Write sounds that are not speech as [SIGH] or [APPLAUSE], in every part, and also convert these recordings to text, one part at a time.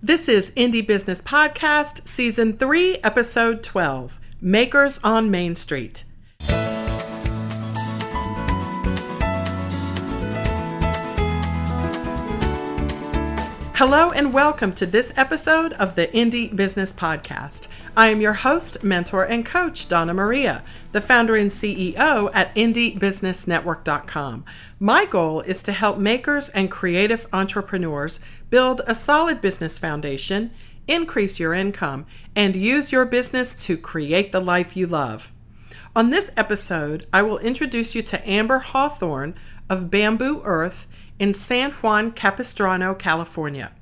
This is Indie Business Podcast, Season 3, Episode 12 Makers on Main Street. Hello and welcome to this episode of the Indie Business Podcast. I am your host, mentor, and coach, Donna Maria, the founder and CEO at IndieBusinessNetwork.com. My goal is to help makers and creative entrepreneurs build a solid business foundation, increase your income, and use your business to create the life you love. On this episode, I will introduce you to Amber Hawthorne of Bambu Earth in San Juan Capistrano, California.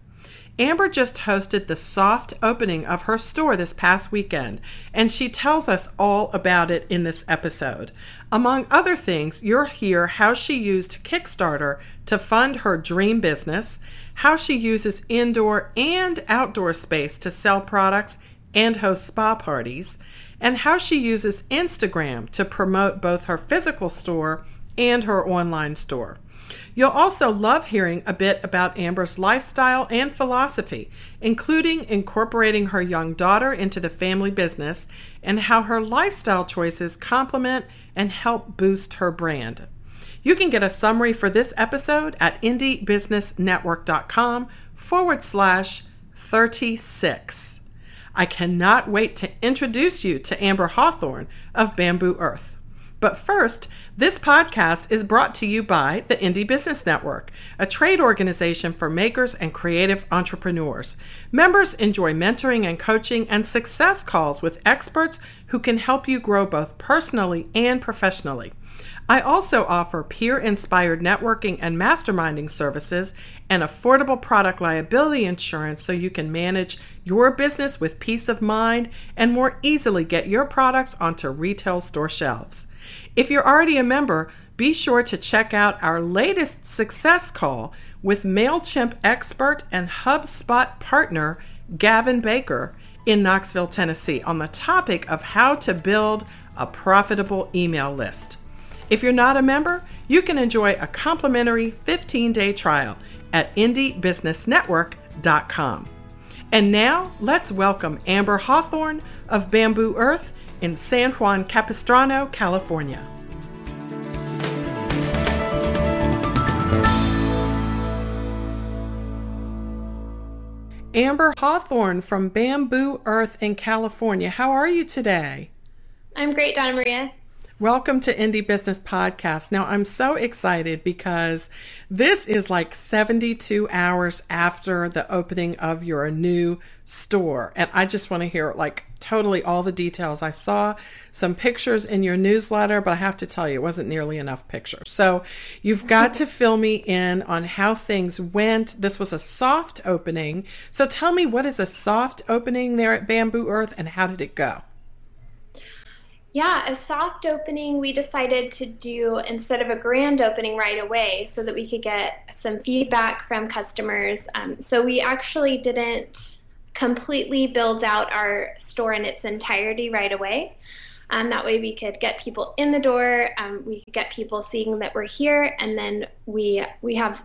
Amber just hosted the soft opening of her store this past weekend, and she tells us all about it in this episode. Among other things, you'll hear how she used Kickstarter to fund her dream business, how she uses indoor and outdoor space to sell products and host spa parties, and how she uses Instagram to promote both her physical store and her online store. You'll also love hearing a bit about Amber's lifestyle and philosophy, including incorporating her young daughter into the family business and how her lifestyle choices complement and help boost her brand. You can get a summary for this episode at indiebusinessnetwork.com forward slash 36. I cannot wait to introduce you to Amber Hawthorne of Bambu Earth. But first, this podcast is brought to you by the Indie Business Network, a trade organization for makers and creative entrepreneurs. Members enjoy mentoring and coaching and success calls with experts who can help you grow both personally and professionally. I also offer peer inspired networking and masterminding services and affordable product liability insurance so you can manage your business with peace of mind and more easily get your products onto retail store shelves. If you're already a member, be sure to check out our latest success call with MailChimp expert and HubSpot partner Gavin Baker in Knoxville, Tennessee, on the topic of how to build a profitable email list. If you're not a member, you can enjoy a complimentary 15 day trial at indiebusinessnetwork.com. And now let's welcome Amber Hawthorne of Bambu Earth in San Juan Capistrano, California. Amber Hawthorne from Bambu Earth in California. How are you today? I'm great, Donna Maria. Welcome to Indie Business Podcast. Now, I'm so excited because this is like 72 hours after the opening of your new store. And I just want to hear like totally all the details. I saw some pictures in your newsletter, but I have to tell you, it wasn't nearly enough pictures. So you've got to fill me in on how things went. This was a soft opening. So tell me, what is a soft opening there at Bambu Earth and how did it go? Yeah, a soft opening we decided to do instead of a grand opening right away so that we could get some feedback from customers. Um, so we actually didn't completely build out our store in its entirety right away. Um, that way we could get people in the door, um, we could get people seeing that we're here, and then we we have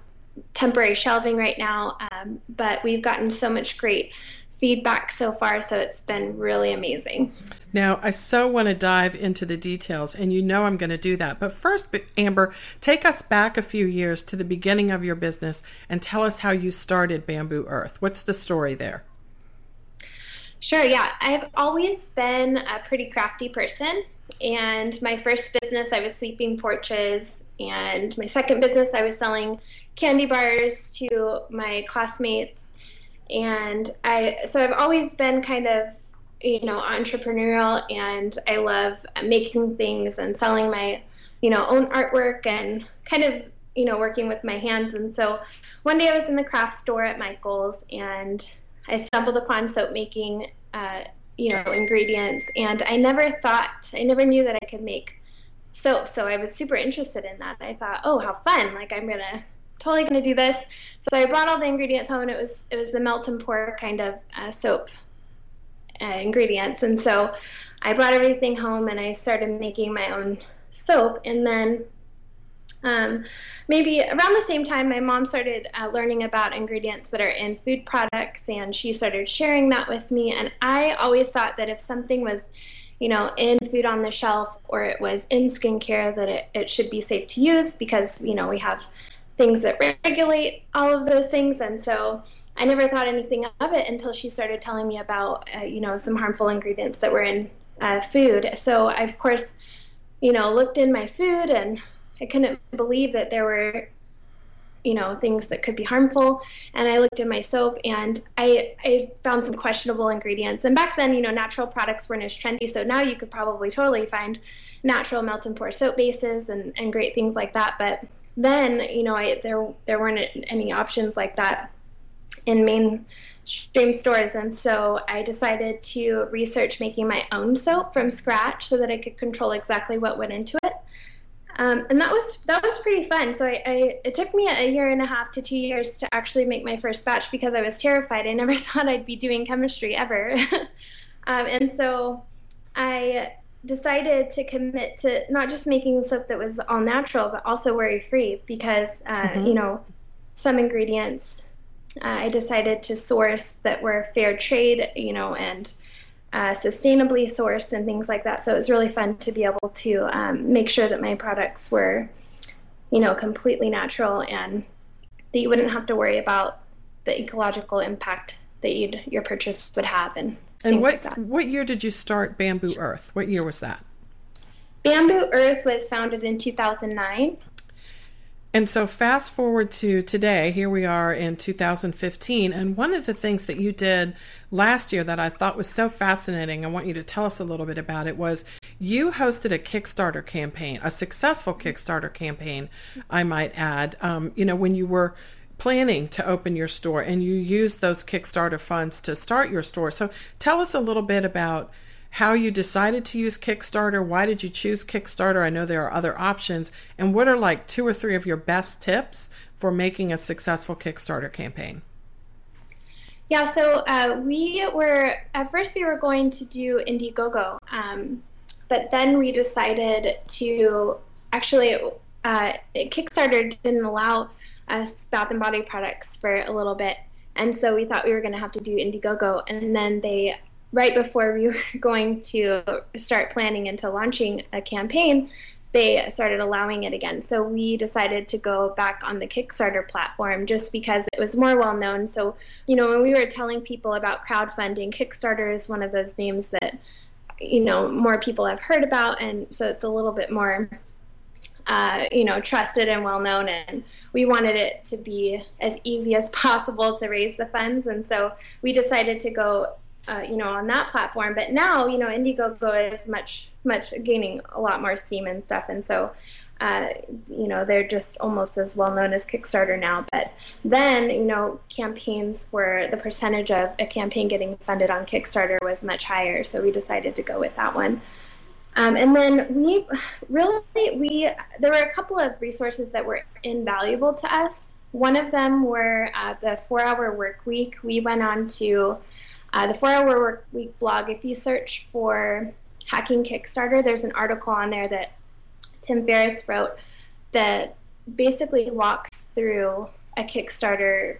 temporary shelving right now, um, but we've gotten so much great feedback so far, so it's been really amazing. Now, I so want to dive into the details, and you know I'm going to do that. But first, Amber, take us back a few years to the beginning of your business and tell us how you started Bambu Earth. What's the story there? Sure, yeah. I've always been a pretty crafty person. And my first business, I was sweeping porches. And my second business, I was selling candy bars to my classmates and I so I've always been kind of you know entrepreneurial and I love making things and selling my you know own artwork and kind of you know working with my hands. And so one day I was in the craft store at Michael's and I stumbled upon soap making uh, you know ingredients. And I never thought I never knew that I could make soap. So I was super interested in that. I thought oh how fun. Like I'm gonna totally going to do this. So I brought all the ingredients home, and it was it was the melt and pour kind of uh, soap uh, ingredients. And so I brought everything home, and I started making my own soap. And then um, maybe around the same time, my mom started uh, learning about ingredients that are in food products, and she started sharing that with me. And I always thought that if something was, you know, in food on the shelf or it was in skincare, that it, it should be safe to use because, you know, we have things that regulate all of those things. And so I never thought anything of it until she started telling me about, uh, you know, some harmful ingredients that were in uh, food. So I, of course, you know, looked in my food and I couldn't believe that there were, you know, things that could be harmful. And I looked in my soap and I, I found some questionable ingredients. And back then, you know, natural products weren't as trendy. So now you could probably totally find natural melt and pour soap bases and, and great things like that. But then, you know, I, there, there weren't any options like that in mainstream stores. And so I decided to research making my own soap from scratch so that I could control exactly what went into it. Um, and that was that was pretty fun. So I, I, it took me a year and a half to two years to actually make my first batch because I was terrified. I [LAUGHS] never thought I'd be doing chemistry ever, [LAUGHS] um, and so I decided to commit to not just making soap that was all natural, but also worry free because uh, mm-hmm. you know some ingredients uh, I decided to source that were fair trade, you know, and uh, sustainably sourced and things like that. So it was really fun to be able to um, make sure that my products were, you know, completely natural and that you wouldn't have to worry about the ecological impact that you'd, your purchase would have and and what like what year did you start Bambu Earth? What year was that? Bambu Earth was founded in 2009. And so, fast forward to today, here we are in 2015. And one of the things that you did last year that I thought was so fascinating, I want you to tell us a little bit about it, was you hosted a Kickstarter campaign, a successful Kickstarter campaign, I might add. Um, you know, when you were planning to open your store and you use those Kickstarter funds to start your store. So, tell us a little bit about how you decided to use Kickstarter. Why did you choose Kickstarter? I know there are other options. And what are like two or three of your best tips for making a successful Kickstarter campaign? Yeah, so uh, we were, at first, we were going to do Indiegogo. Um, but then we decided to actually, uh, Kickstarter didn't allow us Bath and Body products for a little bit. And so we thought we were going to have to do Indiegogo. And then they right before we [LAUGHS] were going to start planning into launching a campaign, they started allowing it again. So we decided to go back on the Kickstarter platform just because it was more well known. So, you know, when we were telling people about crowdfunding, Kickstarter is one of those names that, you know, more people have heard about. And so it's a little bit more, uh, you know, trusted and well known. And we wanted it to be as easy as [LAUGHS] possible to raise the funds. And so we decided to go uh, you know, on that platform. But now, you know, Indiegogo is much, much gaining a lot more steam and stuff. And so, uh, you know, they're just almost as well known as Kickstarter now. But then, you know, campaigns were the percentage of a campaign getting funded on Kickstarter was much higher. So we decided to go with that one. Um, and then we really, we, there were a couple of resources that were invaluable to us. One of them were uh, the four hour work week. We went on to uh, the Four Hour Work Week blog, if you search for Hacking Kickstarter, there's an article on there that Tim Ferriss wrote that basically walks through a Kickstarter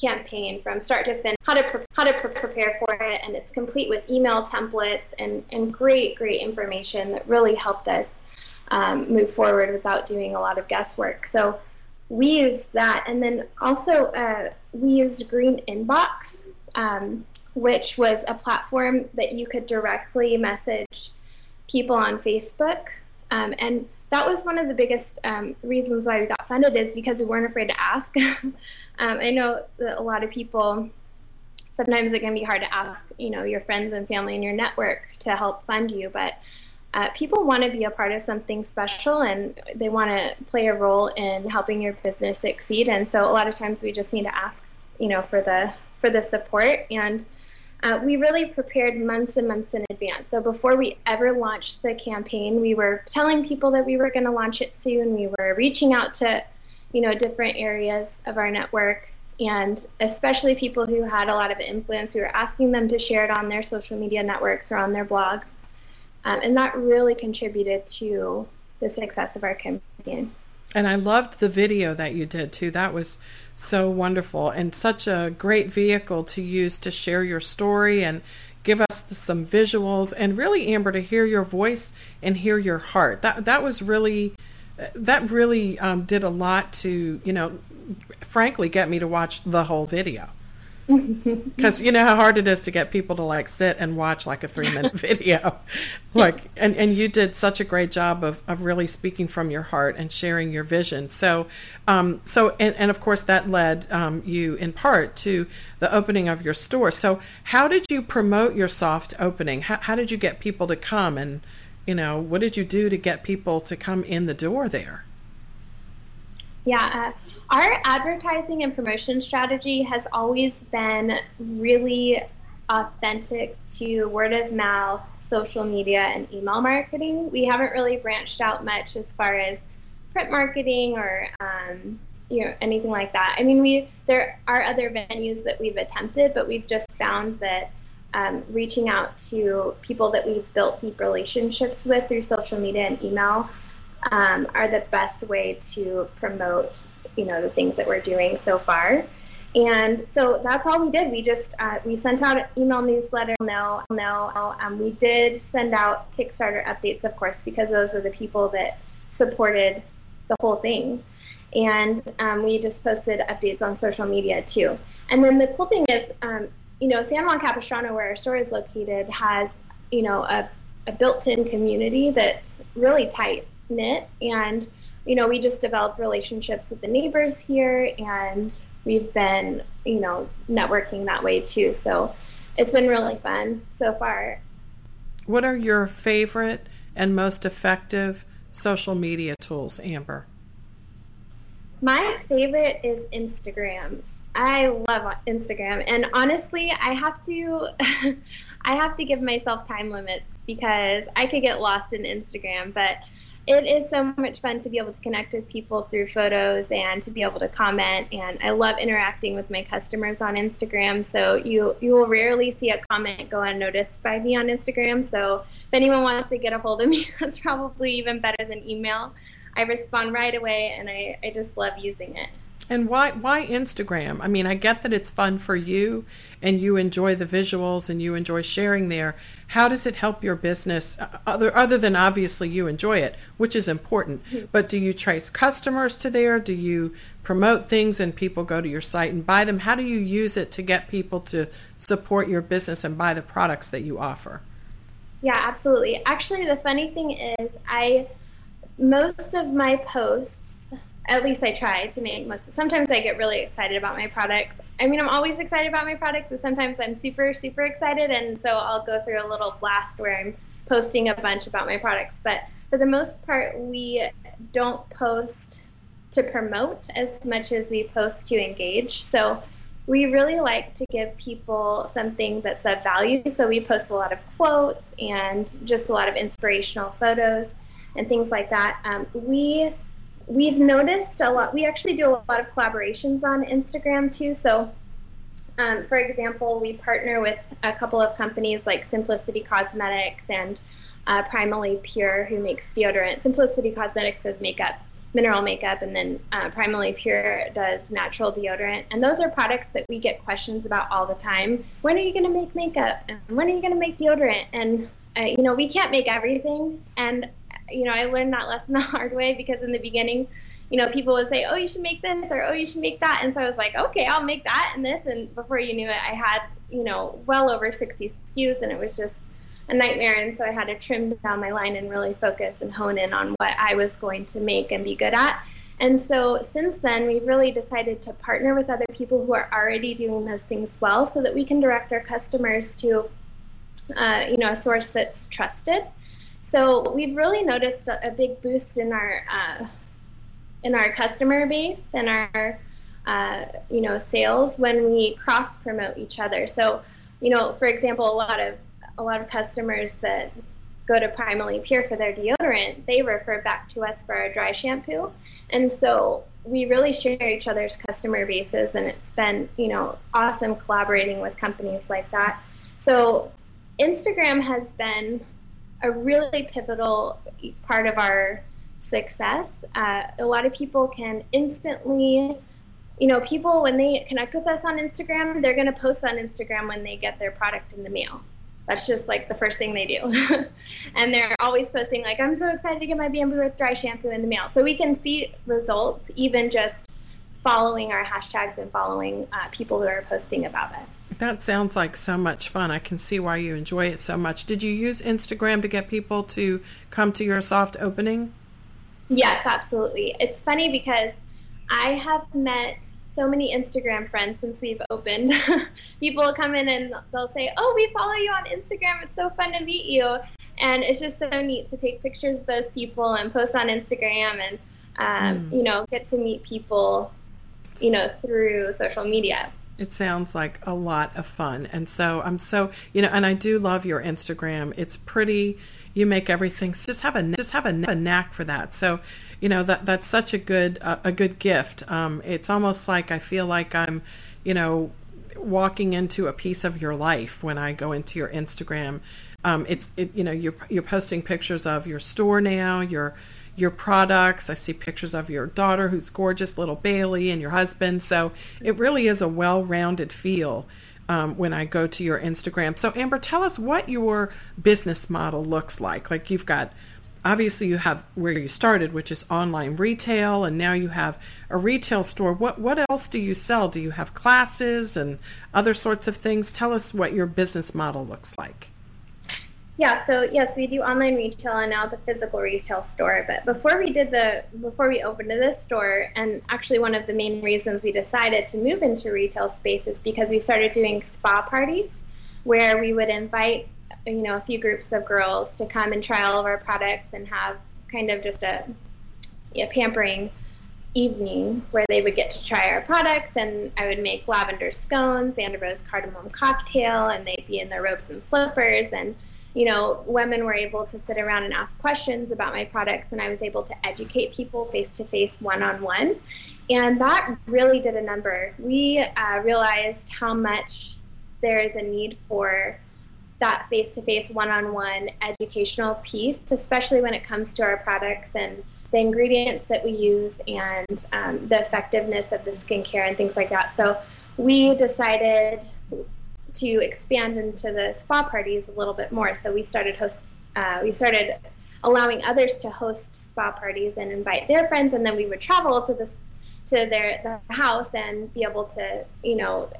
campaign from start to finish, how to pre- how to pre- prepare for it, and it's complete with email templates and and great great information that really helped us um, move forward without doing a lot of guesswork. So we used that, and then also uh, we used Green Inbox. Um, which was a platform that you could directly message people on Facebook. Um, and that was one of the biggest um, reasons why we got funded is because we weren't afraid to ask. [LAUGHS] um, I know that a lot of people sometimes it can be hard to ask, you know, your friends and family and your network to help fund you, but uh, people want to be a part of something special and they want to play a role in helping your business succeed. And so a lot of times we just need to ask, you know, for the for the support and uh, we really prepared months and months in advance. So before we ever launched the campaign, we were telling people that we were going to launch it soon. We were reaching out to, you know, different areas of our network, and especially people who had a lot of influence. We were asking them to share it on their social media networks or on their blogs, um, and that really contributed to the success of our campaign. And I loved the video that you did too. That was so wonderful and such a great vehicle to use to share your story and give us some visuals and really Amber to hear your voice and hear your heart. That that was really that really um, did a lot to you know frankly get me to watch the whole video [LAUGHS] because you know how hard it is to get people to like sit and watch like a three minute [LAUGHS] video. Like and, and you did such a great job of, of really speaking from your heart and sharing your vision. So um so and, and of course that led um, you in part to the opening of your store. So how did you promote your soft opening? How, how did you get people to come? And you know what did you do to get people to come in the door there yeah uh, our advertising and promotion strategy has always been really authentic to word of mouth, social media, and email marketing. We haven't really branched out much as far as print marketing or um, you know anything like that. I mean, we there are other venues that we've attempted, but we've just found that um, reaching out to people that we've built deep relationships with through social media and email um, are the best way to promote you know the things that we're doing so far. And so that's all we did. We just uh, we sent out an email newsletter no no um, we did send out kickstarter updates of course because those are the people that supported the whole thing. And um, we just posted updates on social media too. And then the cool thing is um, you know san juan capistrano where our store is located has you know a, a built-in community that's really tight knit and you know, we just developed relationships with the neighbors here and we've been, you know, networking that way too. So it's been really fun so far. What are your favorite and most effective social media tools, Amber? My favorite is Instagram. I love Instagram and honestly, I have to [LAUGHS] I have to give myself time limits because I could get lost in Instagram, but it is so much fun to be able to connect with people through photos and to be able to comment. And i love interacting with my customers on instagram. So you you will rarely see a comment go unnoticed by me on instagram. So if anyone wants to get a hold of me [LAUGHS] that's probably even better than email. I respond right away and i, I just love using it and why why Instagram? I mean, I get that it's fun for you and you enjoy the visuals and you enjoy sharing there. How does it help your business uh, other other than obviously you enjoy it, which is important. Mm-hmm. But do you trace customers to there? Do you promote things and people go to your site and buy them? How do you use it to get people to support your business and buy the products that you offer? Yeah, absolutely. Actually, the funny thing is I most of my posts at least I try to make most. Sometimes I get really excited about my products. I mean, I'm always excited about my products, but sometimes I'm super, super excited, and so I'll go through a little blast where I'm posting a bunch about my products. But for the most part, we don't post to promote as much as we post to engage. So we really like to give people something that's of value. So we post a lot of quotes and just a lot of inspirational photos and things like that. Um, we we've noticed a lot. We actually do a lot of collaborations on Instagram too. So, um, for example, we partner with a couple of companies like Simplicity Cosmetics and uh, Primally Pure, who makes deodorant. Simplicity Cosmetics does makeup, mineral makeup, and then uh, Primally Pure does natural deodorant. And those are products that we get questions about all the time. When are you going to make makeup? And when are you going to make deodorant? And uh, you know, we can't make everything. And you know, I learned that lesson [LAUGHS] the hard way because in the beginning, you know, people would say, "Oh, you should make this," or "Oh, you should make that," and so I was like, "Okay, I'll make that and this." And before you knew it, I had, you know, well over 60 SKUs, and it was just a nightmare. And so I had to trim down my line and really focus and hone in on what I was going to make and be good at. And so since then, we've really decided to partner with other people who are already doing those things well, so that we can direct our customers to, uh, you know, a source that's trusted so we've really noticed a, a big boost in our uh, in our customer base and our uh, you know sales when we cross promote each other. So you know, for example, a lot of a lot of customers that go to Primally Pure for their deodorant, they refer back to us for our dry shampoo, and so we really share each other's customer bases, and it's been you know awesome collaborating with companies like that. So Instagram has been a really pivotal part of our success. Uh, a lot of people can instantly, you know, people when they connect with us on Instagram, they're going to post on Instagram when they get their product in the mail. That's just like the first thing they do. [LAUGHS] and they're always posting, like, I'm so excited to get my Bambu Earth Dry Shampoo in the mail. So we can see results even just following our hashtags and following uh, people who are posting about us. That sounds like so much fun. I can see why you enjoy it so much. Did you use Instagram to get people to come to your soft opening? Yes, absolutely. It's funny because I have met so many Instagram friends since we've opened. [LAUGHS] People come in and they'll say, "Oh, we follow you on Instagram. It's so fun to meet you." And it's just so neat to take pictures of those people and post on Instagram and um, mm. you know get to meet people, you know, through social media. It sounds like a lot of fun. And so I'm so, you know, and I do love your Instagram. It's pretty. You make everything just have a just have a, a knack for that. So you know that that's such a good uh, a good gift. Um, it's almost like I feel like I'm, you know, walking into a piece of your life when I go into your Instagram. Um, it's it, you know you're you're posting pictures of your store now, your your products. I see pictures of your daughter who's gorgeous, little Bailey, and your husband. So it really is a well-rounded feel. Um, when I go to your Instagram. So, Amber, tell us what your business model looks like. Like, you've got obviously you have where you started which is online retail and now you have a retail store what what else do you sell do you have classes and other sorts of things tell us what your business model looks like yeah so yes we do online retail and now the physical retail store but before we did the before we opened this store and actually one of the main reasons we decided to move into retail space is because we started doing spa parties where we would invite you know a few groups of girls to come and try all of our products and have kind of just a, a pampering evening where they would get to try our products and I would make lavender scones and a rose cardamom cocktail and they'd be in their robes and slippers and you know women were able to sit around and ask questions about my products and I was able to educate people face to face one on one and that really did a number we uh, realized how much there is a need for that face to face, one on one educational piece, especially when it comes to our products and the ingredients that we use and um, the effectiveness of the skincare and things like that. So we decided to expand into the spa parties a little bit more. So we started host, uh, we started allowing others to host spa parties and invite their friends, and then we would travel to this to their the house and be able to you know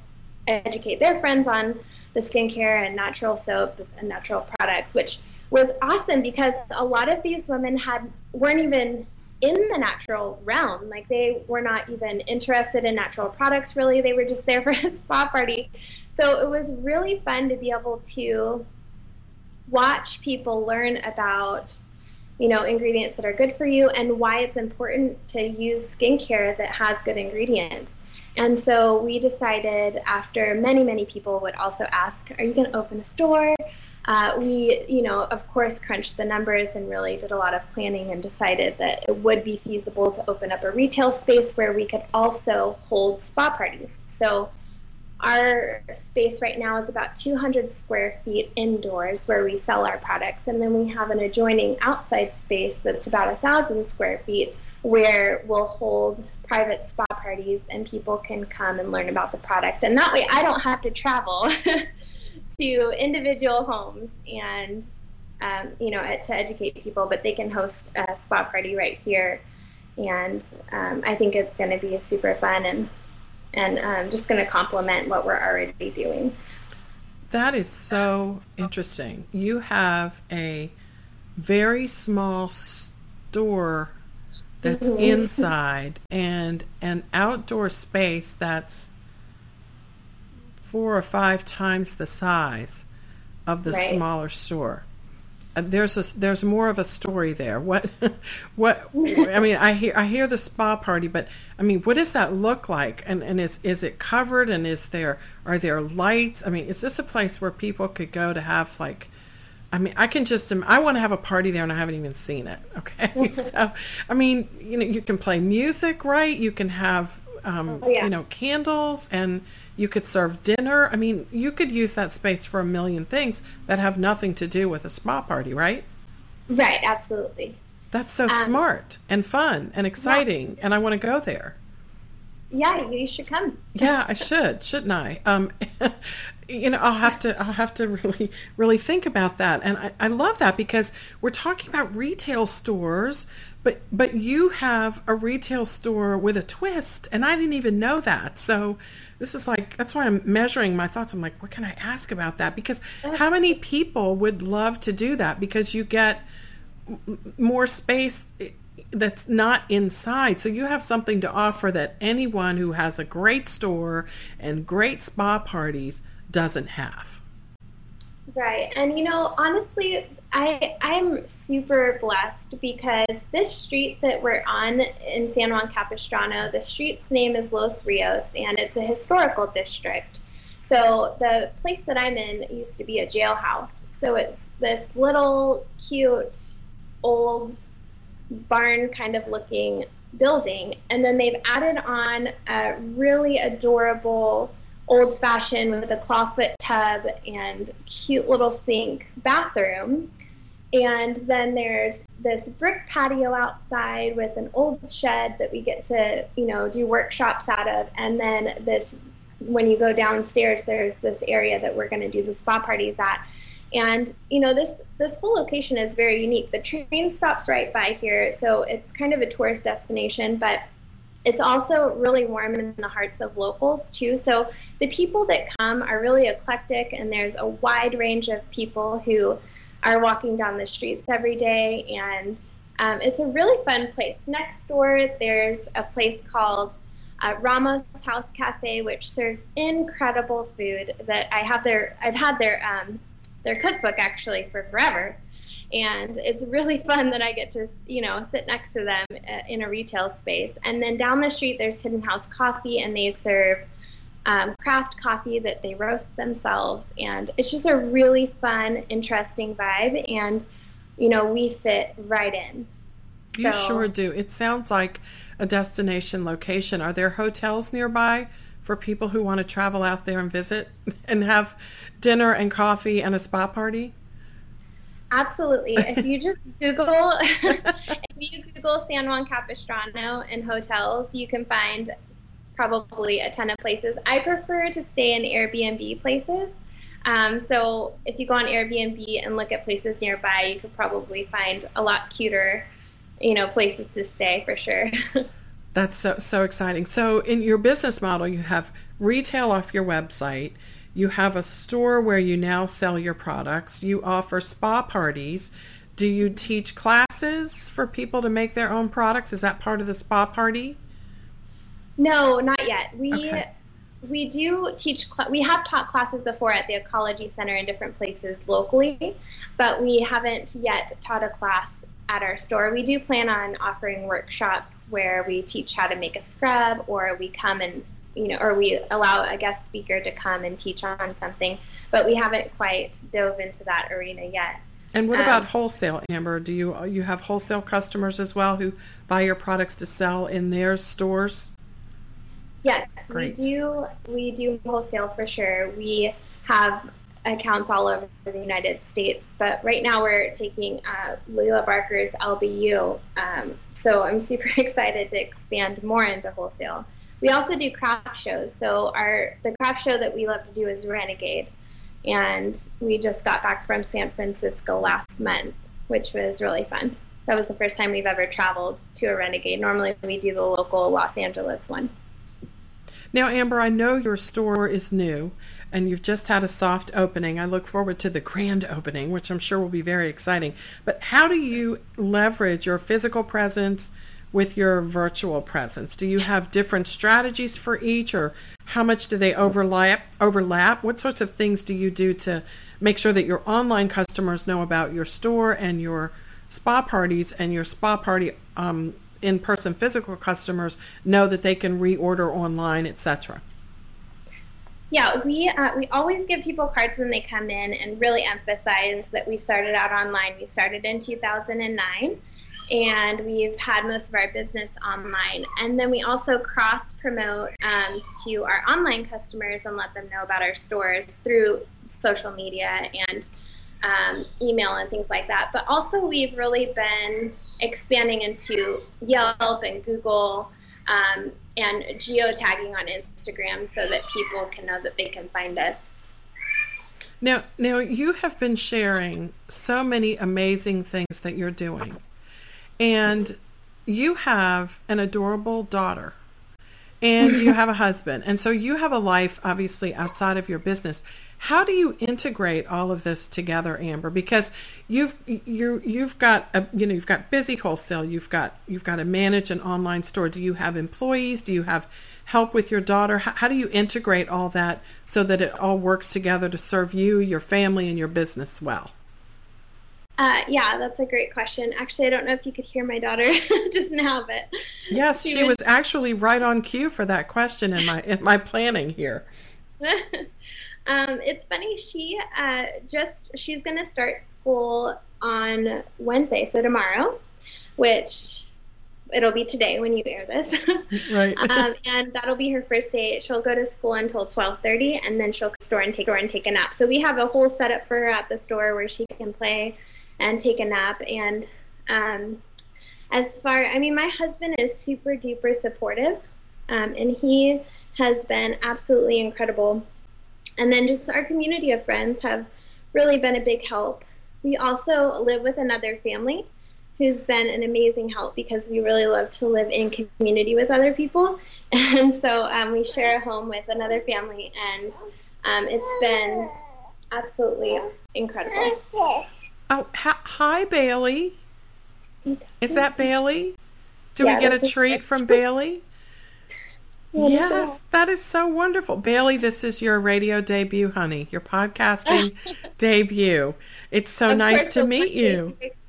educate their friends on the skincare and natural soaps and natural products, which was awesome because a lot of these women had weren't even in the natural realm. Like they were not even interested in natural products really. They were just there [LAUGHS] for a spa party. So it was really fun to be able to watch people learn about you know ingredients that are good for you and why it's important to use skincare that has good ingredients. And so we decided after many, many people would also ask, Are you going to open a store? Uh, we, you know, of course, crunched the numbers and really did a lot of planning and decided that it would be feasible to open up a retail space where we could also hold spa parties. So our space right now is about 200 square feet indoors where we sell our products. And then we have an adjoining outside space that's about thousand square feet where we'll hold private spa parties and people can come and learn about the product. And that way I don't have to travel [LAUGHS] to individual homes and, um, you know, to educate people, but they can host a spa party right here. And um, I think it's going to be super fun and, and um, just going to complement what we're already doing. That is so interesting. You have a very small store that's mm-hmm. inside and an outdoor space that's four or five times the size of the right. smaller store. Uh, there's a there's more of a story there. What [LAUGHS] what [LAUGHS] I mean, I hear I hear the spa party, but I mean, what does that look like? And and is is it covered? And is there are there lights? I mean, is this a place where people could go to have like I mean, I can just, I want to have a party there and I haven't even seen it. [LAUGHS] Okay. so, I mean, you know, you can play music, right? You can have, um, oh, yeah. you know, candles and you could serve dinner. I mean, you could use that space for a million things that have nothing to do with a spa party, right? Right. Absolutely. That's so um, smart and fun and exciting, yeah. and I want to go there. Yeah, you should come. yeah, I should, shouldn't I? Um, [LAUGHS] you know, I'll have to, I'll have to [LAUGHS] really, really think about that. And I, I love that because we're talking about retail stores, but, but you have a retail store with a twist, and I didn't even know that. So this is like, that's why I'm measuring my thoughts. I'm like, what can I ask about that? Because how many people would love to do that? Because you get more space eh, that's not inside. So you have something to offer that anyone who has a great store and great spa parties doesn't have. Right. And you know, honestly, I I'm super blessed because this street that we're on in San Juan Capistrano, the street's name is Los Rios and it's a historical district. So the place that I'm in used to be a jailhouse. So it's this little cute old barn kind of looking building. And then they've added on a really adorable old fashioned with a clawfoot tub and cute little sink bathroom. And then there's this brick patio outside with an old shed that we get to, you know, do workshops out of. And then this, when you go downstairs, there's this area that we're going to do the spa parties at. And you know this this whole location is very unique. The train stops right by here, so it's kind of a tourist destination, but it's also really warm in the hearts of locals too. So the people that come are really eclectic, and there's a wide range of people who are walking down the streets every day, and um, it's a really fun place. Next door, there's a place called uh, Ramos House Cafe, which serves incredible food that I have their I've had their um, their cookbook actually for forever. And it's really [LAUGHS] fun that I get to, you know, sit next to them in a retail space. And then down the street, there's Hidden House Coffee, and they serve um, craft coffee that they roast themselves. And it's just a really fun, interesting vibe. And, you know, we fit right in. You so, sure do. It sounds like a destination location. Are there hotels nearby for people who want to travel out there and visit [LAUGHS] and have dinner and coffee and a spa party? Absolutely. If you [LAUGHS] just Google, [LAUGHS] if you Google San Juan Capistrano and hotels, you can find probably a ton of places. I prefer to stay in Airbnb places. Um, so if you go on Airbnb and look at places nearby, you could probably find a lot cuter, you know, places to stay for sure. [LAUGHS] That's so so exciting. So in your business model, you have retail off your website you have a store where you now sell your products. You offer spa parties. Do you teach classes for people to make their own products? Is that part of the spa party? No, not yet. We okay. we do teach. We have taught classes before at the Ecology Center in different places locally, but we haven't yet taught a class at our store. We do plan on offering workshops where we teach how to make a scrub, or we come and you know, or we allow a guest speaker to come and teach on something, but we haven't quite dove into that arena yet. And what um, about wholesale, Amber? Do you you have wholesale customers as well who buy your products to sell in their stores? Yes, Great. we do. We do wholesale for sure. We have accounts all over the United States, but right now we're taking uh, Lela Barker's LBU. Um, so I'm super [LAUGHS] excited to expand more into wholesale. We also do craft shows. So our the craft show that we love to do is Renegade, and we just got back from San Francisco last month, which was really fun. That was the first time we've ever traveled to a Renegade. Normally we do the local Los Angeles one. Now, Amber, I know your store is new and you've just had a soft opening. I look forward to the grand opening, which I'm sure will be very exciting. But how do you leverage your physical presence with your virtual presence? Do you have different strategies for each or how much do they overlap overlap? What sorts of things do you do to make sure that your online customers know about your store and your spa parties and your spa party um, in-person physical customers know that they can reorder online, etc.? Yeah, we uh, we always give people cards when they come in and really emphasize that we started out online. We started in 2009 and we've had most of our business online. And then we also cross promote um, to our online customers and let them know about our stores through social media and um, email and things like that. But also, we've really been expanding into Yelp and Google um, and geotagging on Instagram so that people can know that they can find us. Now, now you have been sharing so many amazing things that you're doing, and you have an adorable daughter, and you have a husband, and so you have a life obviously outside of your business. How do you integrate all of this together, Amber? Because you've you you've got a you know you've got busy wholesale, you've got you've got to manage an online store. Do you have employees? Do you have help with your daughter? How, how do you integrate all that so that it all works together to serve you, your family, and your business well? Uh, yeah, that's a great question. Actually, I don't know if you could hear my daughter [LAUGHS] just now, but yes, she, she was actually right on cue for that question in my in my planning here. [LAUGHS] Um, it's funny. She uh, just she's going to start school on Wednesday, so tomorrow, which it'll be today when you air this. [LAUGHS] right. um, and that'll be her first day. She'll go to school until twelve thirty, and then she'll store and take store and take a nap. So we have a whole setup for her at the store where she can play and take a nap. And um, as far, I mean, my husband is super duper supportive, um, and he has been absolutely incredible and then just our community of friends have really been a big help. We also live with another family who's been an amazing help because we really love to live in community with other people. [LAUGHS] And so um, we share a home with another family, and um, it's been absolutely incredible. Oh, hi, Bailey. Is that Bailey? Do yeah, we get a treat from Bailey? [LAUGHS] Yes, that is so wonderful. Bailey, this is your radio debut, honey, your podcasting [LAUGHS] debut. It's so of nice to meet you. [LAUGHS]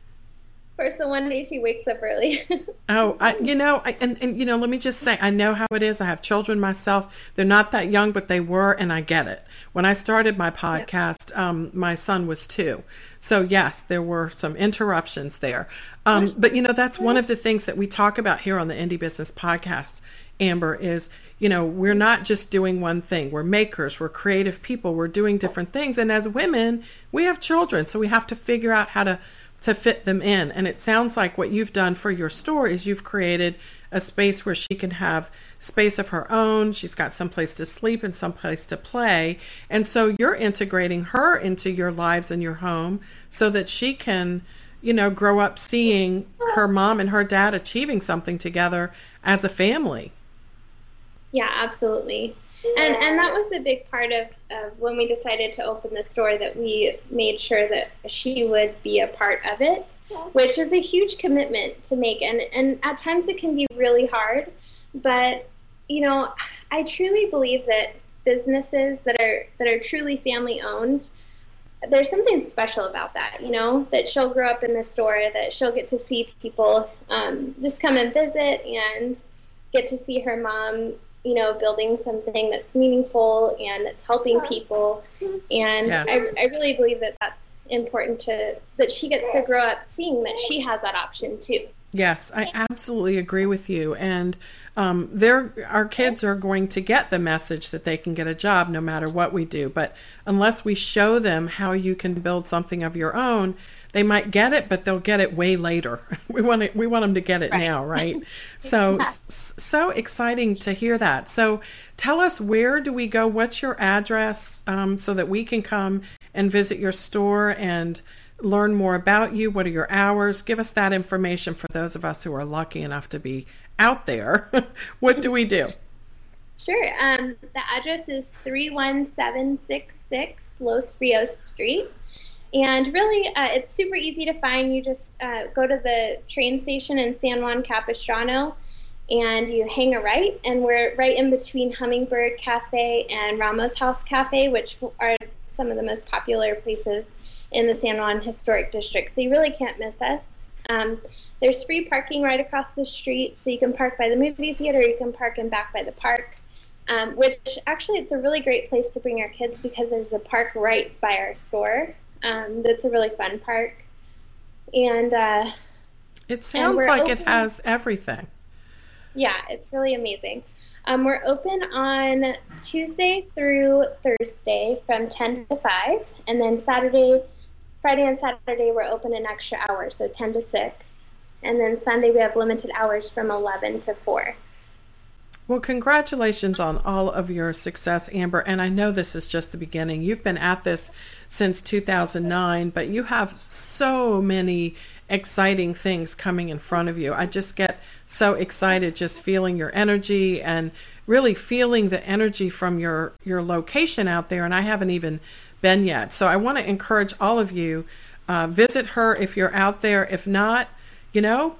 First, the one day she wakes up early. [LAUGHS] oh, I, you know, I, and, and, you know, let me just say, I know how it is. I have children myself. They're not that young, but they were, and I get it. When I started my podcast, yeah. um, my son was two. So, yes, there were some interruptions there. Um, but, you know, that's one of the things that we talk about here on the Indie Business Podcast Amber, is you know, we're not just doing one thing. We're makers, we're creative people, we're doing different things. And as women, we have children, so we have to figure out how to to fit them in. And it sounds like what you've done for your store is you've created a space where she can have space of her own. She's got some place to sleep and some place to play. And so you're integrating her into your lives and your home so that she can, you know, grow up seeing her mom and her dad achieving something together as a family. Yeah, absolutely. And and that was a big part of, of when we decided to open the store that we made sure that she would be a part of it, which is a huge commitment to make and, and at times it can be really hard. But, you know, I truly believe that businesses that are that are truly family owned there's something special about that, you know, that she'll grow up in the store, that she'll get to see people um, just come and visit and get to see her mom you know, building something that's meaningful and that's helping people. And yes. I, I really believe that that's important to that she gets to grow up seeing that she has that option too. Yes, I absolutely agree with you. And um, they're, our kids are going to get the message that they can get a job no matter what we do. But unless we show them how you can build something of your own, they might get it, but they'll get it way later. [LAUGHS] we want it, we want them to get it right. now, [LAUGHS] right? So yeah. so exciting to hear that. So tell us where do we go? What's your address um, so that we can come and visit your store and learn more about you? What are your hours? Give us that information for those of us who are lucky enough to be out there. [LAUGHS] what do we do? Sure. Um, the address is 31766 Los Rios Street. And really, uh, it's super easy to find. You just uh, go to the train station in San Juan Capistrano and you hang a right. And we're right in between Hummingbird Cafe and Ramos House Cafe, which are some of the most popular places in the San Juan Historic District. So you really can't miss us. Um, there's free parking right across the street, so you can park by the movie theater, you can park in back by the park. Um, which actually, it's a really great place to bring our kids because there's a park right by our store. Um, that's a really fun park. And uh, it sounds like open. it has everything. Yeah, it's really amazing. Um, we're open on Tuesday through Thursday from 10 to 5, and then Saturday Friday and Saturday we're open an extra hour, so 10 to 6. And then Sunday we have limited hours from 11 to 4. Well, congratulations on all of your success, Amber. And I know this is just the beginning. You've been at this since 2009, but you have so many exciting things coming in front of you. I just get so excited just feeling your energy and really feeling the energy from your your location out there and I haven't even been yet. So I want to encourage all of you uh, visit her if you're out there. If not, you know,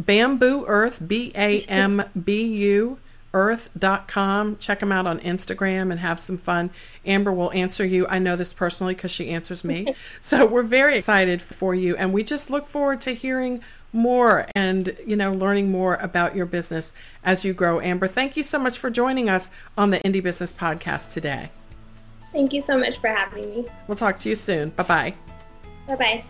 Bambu Earth, B A M B U earth.com. Check them out on Instagram and have some fun. Amber will answer you. I know this personally because she answers me. [LAUGHS] so we're very excited for you and we just look forward to hearing more and you know learning more about your business as you grow. Amber, thank you so much for joining us on the Indie Business podcast today. Thank you so much for having me. We'll talk to you soon. Bye-bye. Bye-bye.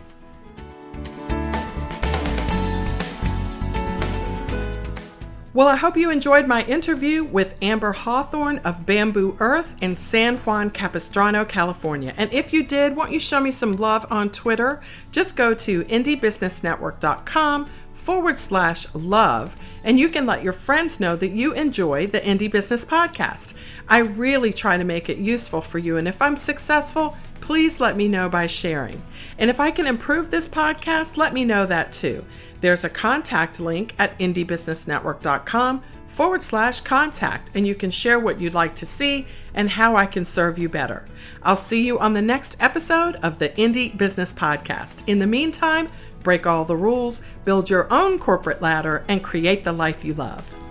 Well, I hope you enjoyed my interview with Amber Hawthorne of Bambu Earth in San Juan Capistrano, California. And if you did, won't you show me some love on Twitter? Just go to indiebusinessnetwork.com forward slash love, and you can let your friends know that you enjoy the Indie Business Podcast. I really try to make it useful for you, and if I'm successful, please let me know by sharing. And if I can improve this podcast, let me know that too. There's a contact link at indiebusinessnetwork.com forward slash contact, and you can share what you'd like to see and how I can serve you better. I'll see you on the next episode of the Indie Business Podcast. In the meantime, break all the rules, build your own corporate ladder, and create the life you love.